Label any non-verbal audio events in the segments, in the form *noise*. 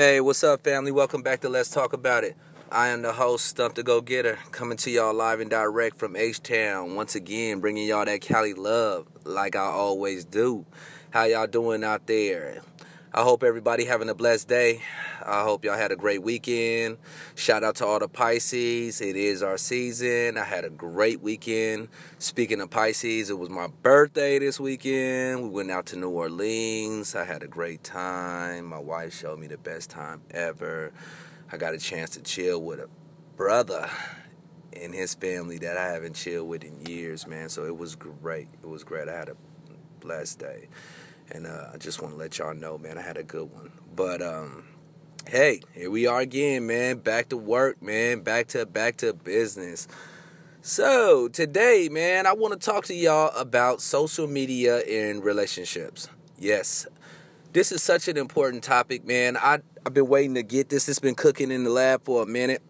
Hey, what's up, family? Welcome back to Let's Talk About It. I am the host, Thump the Go Getter, coming to y'all live and direct from H Town. Once again, bringing y'all that Cali love, like I always do. How y'all doing out there? I hope everybody having a blessed day. I hope y'all had a great weekend. Shout out to all the Pisces. It is our season. I had a great weekend. Speaking of Pisces, it was my birthday this weekend. We went out to New Orleans. I had a great time. My wife showed me the best time ever. I got a chance to chill with a brother and his family that I haven't chilled with in years, man. So it was great. It was great. I had a blessed day. And uh, I just want to let y'all know, man, I had a good one. But um, hey, here we are again, man. Back to work, man. Back to back to business. So today, man, I want to talk to y'all about social media and relationships. Yes, this is such an important topic, man. I I've been waiting to get this. It's been cooking in the lab for a minute.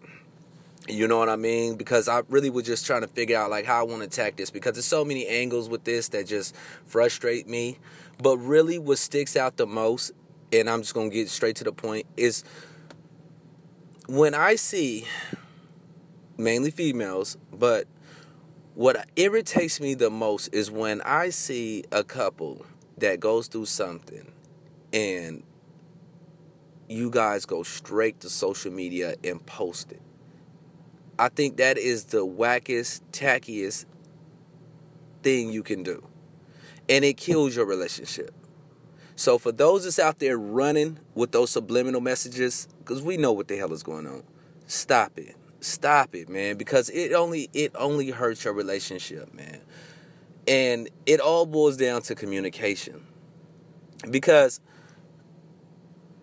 You know what I mean? Because I really was just trying to figure out like how I want to attack this because there's so many angles with this that just frustrate me. But really what sticks out the most, and I'm just gonna get straight to the point, is when I see mainly females, but what irritates me the most is when I see a couple that goes through something and you guys go straight to social media and post it I think that is the wackest, tackiest thing you can do. And it kills your relationship. So for those that's out there running with those subliminal messages, because we know what the hell is going on, stop it. Stop it, man. Because it only it only hurts your relationship, man. And it all boils down to communication. Because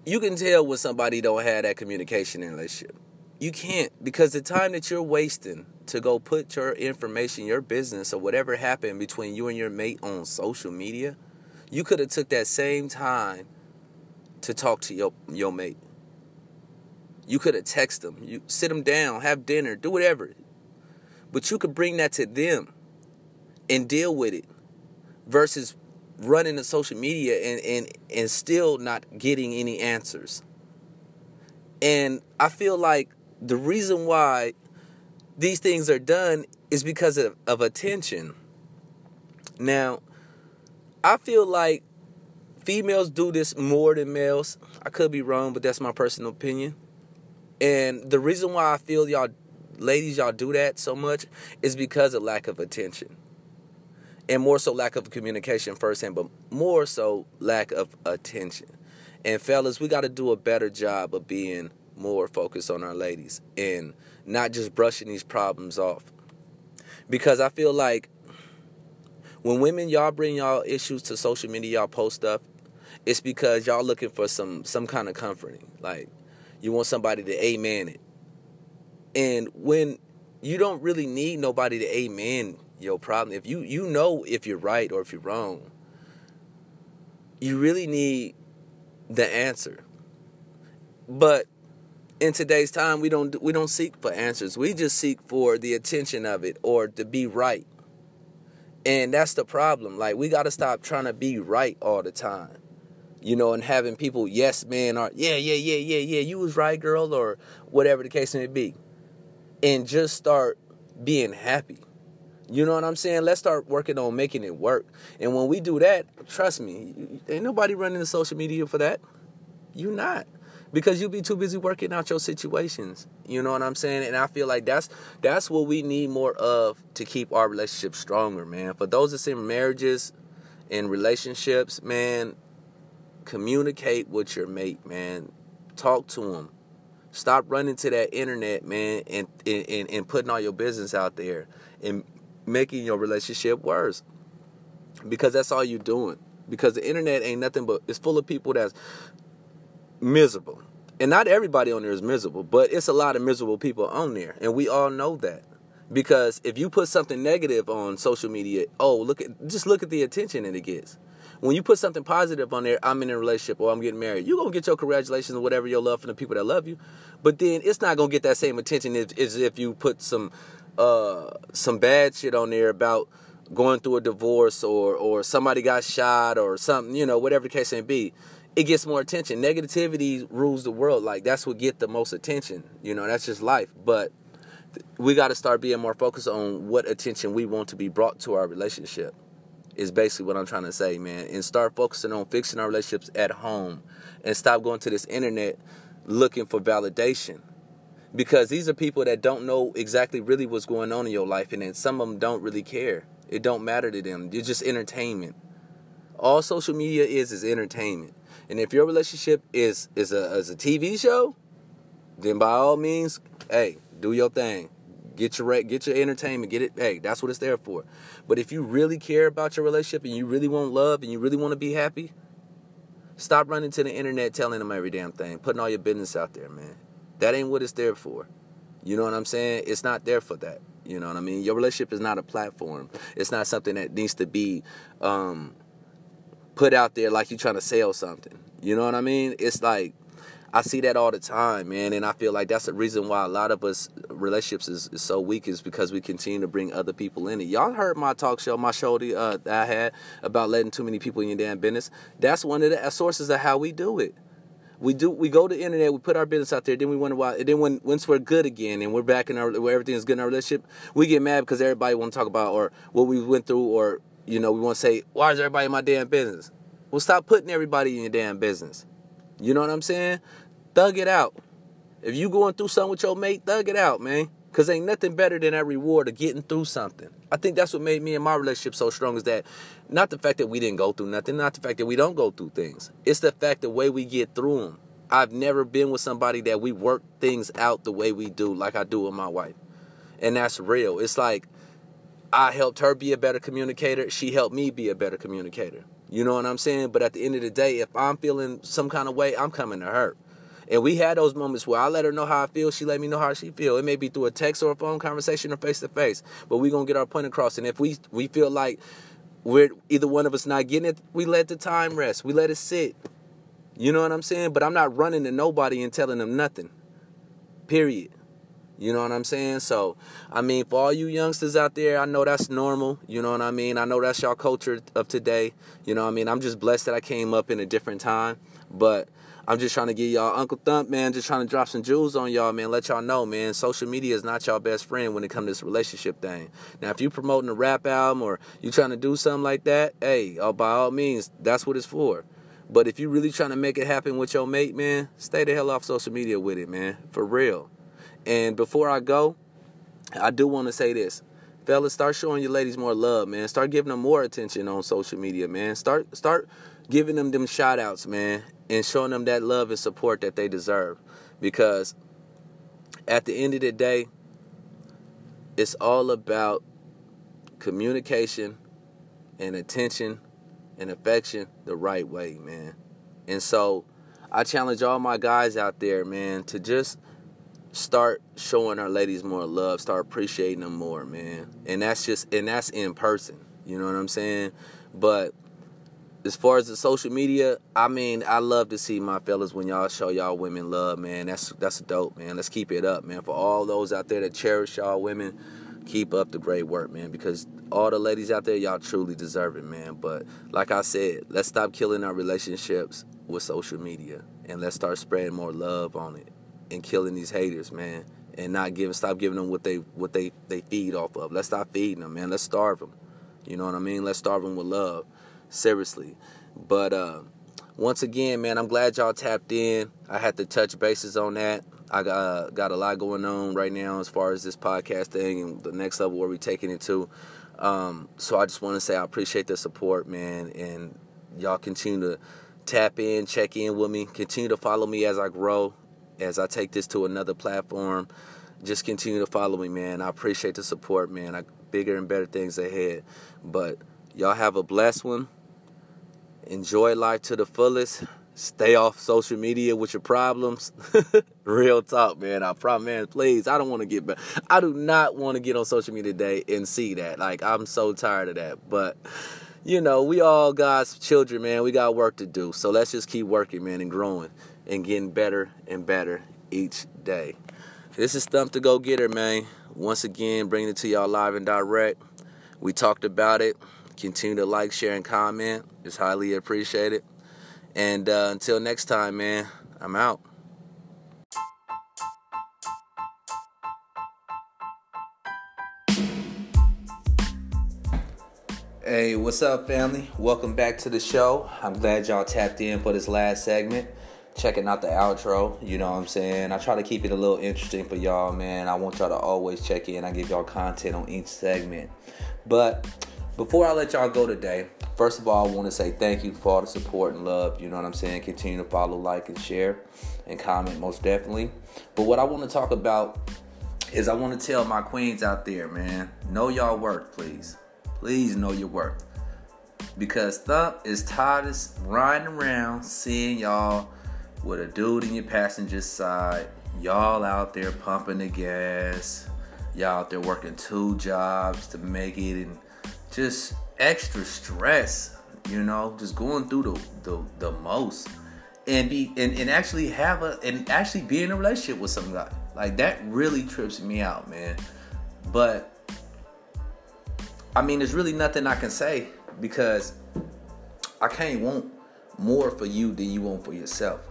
you can tell when somebody don't have that communication in relationship. You can't because the time that you're wasting to go put your information, your business, or whatever happened between you and your mate on social media, you could have took that same time to talk to your your mate. You could have texted them, you sit them down, have dinner, do whatever. But you could bring that to them and deal with it versus running to social media and, and, and still not getting any answers. And I feel like the reason why these things are done is because of, of attention. Now, I feel like females do this more than males. I could be wrong, but that's my personal opinion. And the reason why I feel y'all ladies y'all do that so much is because of lack of attention. And more so lack of communication firsthand, but more so lack of attention. And fellas, we got to do a better job of being more focused on our ladies and not just brushing these problems off. Because I feel like when women y'all bring y'all issues to social media, y'all post stuff, it's because y'all looking for some some kind of comforting. Like you want somebody to amen it. And when you don't really need nobody to amen your problem. If you you know if you're right or if you're wrong, you really need the answer. But in today's time we don't we don't seek for answers. We just seek for the attention of it or to be right. And that's the problem. Like we got to stop trying to be right all the time you know and having people yes man or yeah yeah yeah yeah yeah you was right girl or whatever the case may be and just start being happy. You know what i'm saying? Let's start working on making it work. And when we do that trust me ain't nobody running the social media for that. You not because you'll be too busy working out your situations. You know what I'm saying? And I feel like that's that's what we need more of to keep our relationship stronger, man. For those that's in marriages and relationships, man, communicate with your mate, man. Talk to him. Stop running to that internet, man, and and, and putting all your business out there and making your relationship worse. Because that's all you're doing. Because the internet ain't nothing but it's full of people that's miserable. And not everybody on there is miserable, but it's a lot of miserable people on there. And we all know that. Because if you put something negative on social media, oh, look at just look at the attention that it gets. When you put something positive on there, I'm in a relationship or I'm getting married, you're gonna get your congratulations or whatever your love from the people that love you. But then it's not gonna get that same attention as, as if you put some uh some bad shit on there about going through a divorce or or somebody got shot or something, you know, whatever the case may be it gets more attention. Negativity rules the world. Like that's what get the most attention. You know, that's just life. But we got to start being more focused on what attention we want to be brought to our relationship. Is basically what I'm trying to say, man. And start focusing on fixing our relationships at home, and stop going to this internet looking for validation. Because these are people that don't know exactly really what's going on in your life, and then some of them don't really care. It don't matter to them. It's just entertainment. All social media is is entertainment. And if your relationship is is a is a TV show, then by all means, hey, do your thing. Get your get your entertainment. Get it. Hey, that's what it's there for. But if you really care about your relationship and you really want love and you really want to be happy, stop running to the internet telling them every damn thing, putting all your business out there, man. That ain't what it's there for. You know what I'm saying? It's not there for that. You know what I mean? Your relationship is not a platform. It's not something that needs to be um, put out there like you're trying to sell something. You know what I mean? It's like I see that all the time, man, and I feel like that's the reason why a lot of us relationships is, is so weak is because we continue to bring other people in it. Y'all heard my talk show, my show uh, that I had about letting too many people in your damn business. That's one of the sources of how we do it. We do. We go to the internet. We put our business out there. Then we wonder why. And then when once we're good again and we're back in our where everything is good in our relationship, we get mad because everybody want to talk about or what we went through or you know, we want to say, why is everybody in my damn business? Well, stop putting everybody in your damn business. You know what I'm saying? Thug it out. If you going through something with your mate, thug it out, man. Cause ain't nothing better than that reward of getting through something. I think that's what made me and my relationship so strong is that not the fact that we didn't go through nothing, not the fact that we don't go through things. It's the fact the way we get through them. I've never been with somebody that we work things out the way we do, like I do with my wife. And that's real. It's like I helped her be a better communicator. She helped me be a better communicator. You know what I'm saying? But at the end of the day, if I'm feeling some kind of way, I'm coming to her. And we had those moments where I let her know how I feel, she let me know how she feel. It may be through a text or a phone conversation or face to face, but we gonna get our point across. And if we we feel like we're either one of us not getting it, we let the time rest. We let it sit. You know what I'm saying? But I'm not running to nobody and telling them nothing. Period. You know what I'm saying? So, I mean, for all you youngsters out there, I know that's normal. You know what I mean? I know that's y'all culture of today. You know what I mean? I'm just blessed that I came up in a different time. But I'm just trying to get y'all Uncle Thump, man, just trying to drop some jewels on y'all, man. Let y'all know, man, social media is not y'all best friend when it comes to this relationship thing. Now, if you promoting a rap album or you trying to do something like that, hey, oh, by all means, that's what it's for. But if you really trying to make it happen with your mate, man, stay the hell off social media with it, man. For real. And before I go, I do want to say this. Fellas, start showing your ladies more love, man. Start giving them more attention on social media, man. Start start giving them them shout outs, man, and showing them that love and support that they deserve. Because at the end of the day, it's all about communication and attention and affection the right way, man. And so I challenge all my guys out there, man, to just start showing our ladies more love, start appreciating them more, man. And that's just and that's in person. You know what I'm saying? But as far as the social media, I mean, I love to see my fellas when y'all show y'all women love, man. That's that's dope, man. Let's keep it up, man. For all those out there that cherish y'all women, keep up the great work, man. Because all the ladies out there, y'all truly deserve it, man. But like I said, let's stop killing our relationships with social media and let's start spreading more love on it and killing these haters, man, and not giving stop giving them what they what they they feed off of. Let's stop feeding them, man. Let's starve them. You know what I mean? Let's starve them with love. Seriously. But uh, once again, man, I'm glad y'all tapped in. I had to touch bases on that. I got uh, got a lot going on right now as far as this podcast thing and the next level where we're taking it to. Um, so I just want to say I appreciate the support, man, and y'all continue to tap in, check in with me, continue to follow me as I grow as I take this to another platform, just continue to follow me, man. I appreciate the support, man. I bigger and better things ahead. But y'all have a blessed one. Enjoy life to the fullest. Stay off social media with your problems. *laughs* Real talk, man. I promise, man. Please, I don't want to get back. I do not want to get on social media today and see that. Like, I'm so tired of that. But you know, we all God's children, man. We got work to do. So let's just keep working, man, and growing and getting better and better each day. This is Thump to Go Getter, man. Once again, bringing it to y'all live and direct. We talked about it. Continue to like, share, and comment. It's highly appreciated. And uh, until next time, man, I'm out. Hey, what's up, family? Welcome back to the show. I'm glad y'all tapped in for this last segment. Checking out the outro, you know what I'm saying? I try to keep it a little interesting for y'all, man. I want y'all to always check in. I give y'all content on each segment. But before I let y'all go today, first of all, I want to say thank you for all the support and love. You know what I'm saying? Continue to follow, like, and share, and comment most definitely. But what I want to talk about is I want to tell my queens out there, man, know y'all worth, please please know your worth. Because Thump is tired of riding around seeing y'all with a dude in your passenger side. Y'all out there pumping the gas. Y'all out there working two jobs to make it and just extra stress, you know, just going through the the, the most. And be and, and actually have a and actually be in a relationship with some guy. Like that really trips me out, man. But I mean, there's really nothing I can say because I can't want more for you than you want for yourself.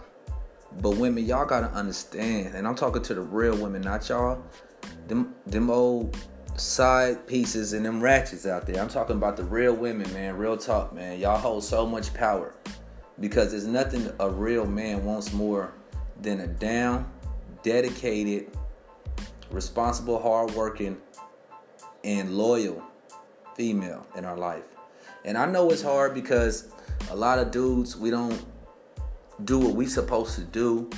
But women, y'all gotta understand, and I'm talking to the real women, not y'all. Them them old side pieces and them ratchets out there. I'm talking about the real women, man. Real talk, man. Y'all hold so much power because there's nothing a real man wants more than a down, dedicated, responsible, hardworking, and loyal female in our life. And I know it's hard because a lot of dudes, we don't do what we supposed to do.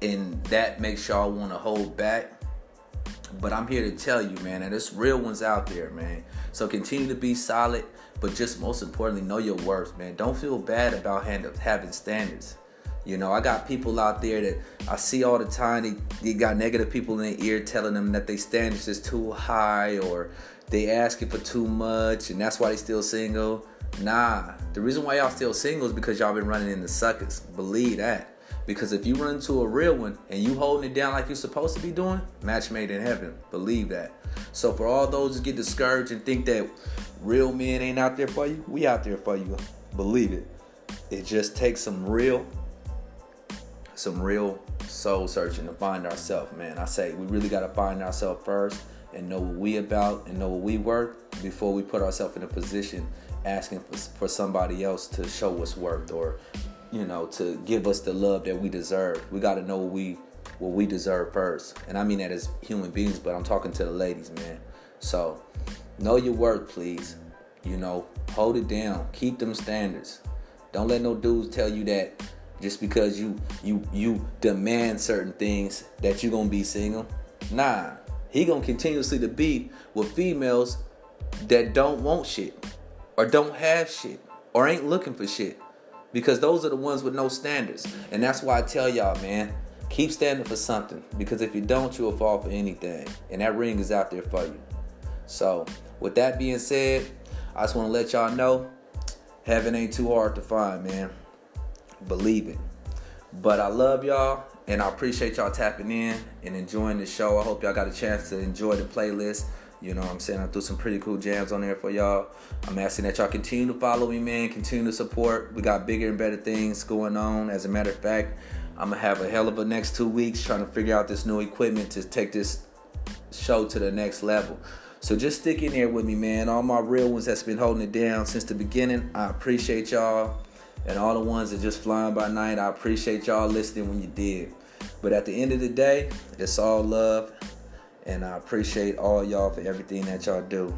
And that makes y'all want to hold back. But I'm here to tell you, man, and there's real ones out there, man. So continue to be solid, but just most importantly, know your worth, man. Don't feel bad about having standards. You know, I got people out there that I see all the time. They, they got negative people in their ear telling them that their standards is too high or they asking for too much and that's why they still single. Nah, the reason why y'all still single is because y'all been running into suckers. Believe that. Because if you run into a real one and you holding it down like you're supposed to be doing, match made in heaven. Believe that. So for all those who get discouraged and think that real men ain't out there for you, we out there for you. Believe it. It just takes some real, some real soul searching to find ourselves, man. I say we really gotta find ourselves first and know what we about and know what we worth before we put ourselves in a position asking for, for somebody else to show us worth or you know to give us the love that we deserve. We got to know what we what we deserve first. And i mean that as human beings but i'm talking to the ladies man. So know your worth please. You know hold it down. Keep them standards. Don't let no dudes tell you that just because you you you demand certain things that you're gonna be single. Nah he gonna continuously to be with females that don't want shit or don't have shit or ain't looking for shit. Because those are the ones with no standards. And that's why i tell y'all man keep standing for something. Because if you don't you'll fall for anything. And that ring is out there for you. So with that being said i just want to let y'all know heaven ain't too hard to find man. Believe it. But i love y'all and I appreciate y'all tapping in and enjoying the show. I hope y'all got a chance to enjoy the playlist. You know what I'm saying? I threw some pretty cool jams on there for y'all. I'm asking that y'all continue to follow me, man. Continue to support. We got bigger and better things going on. As a matter of fact, I'm gonna have a hell of a next two weeks trying to figure out this new equipment to take this show to the next level. So just stick in there with me, man. All my real ones that's been holding it down since the beginning. I appreciate y'all. And all the ones that just flying by night, I appreciate y'all listening when you did. But at the end of the day, it's all love. And I appreciate all y'all for everything that y'all do.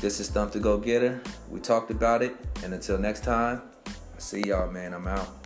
This is Thump the Go Getter. We talked about it. And until next time, I see y'all, man. I'm out.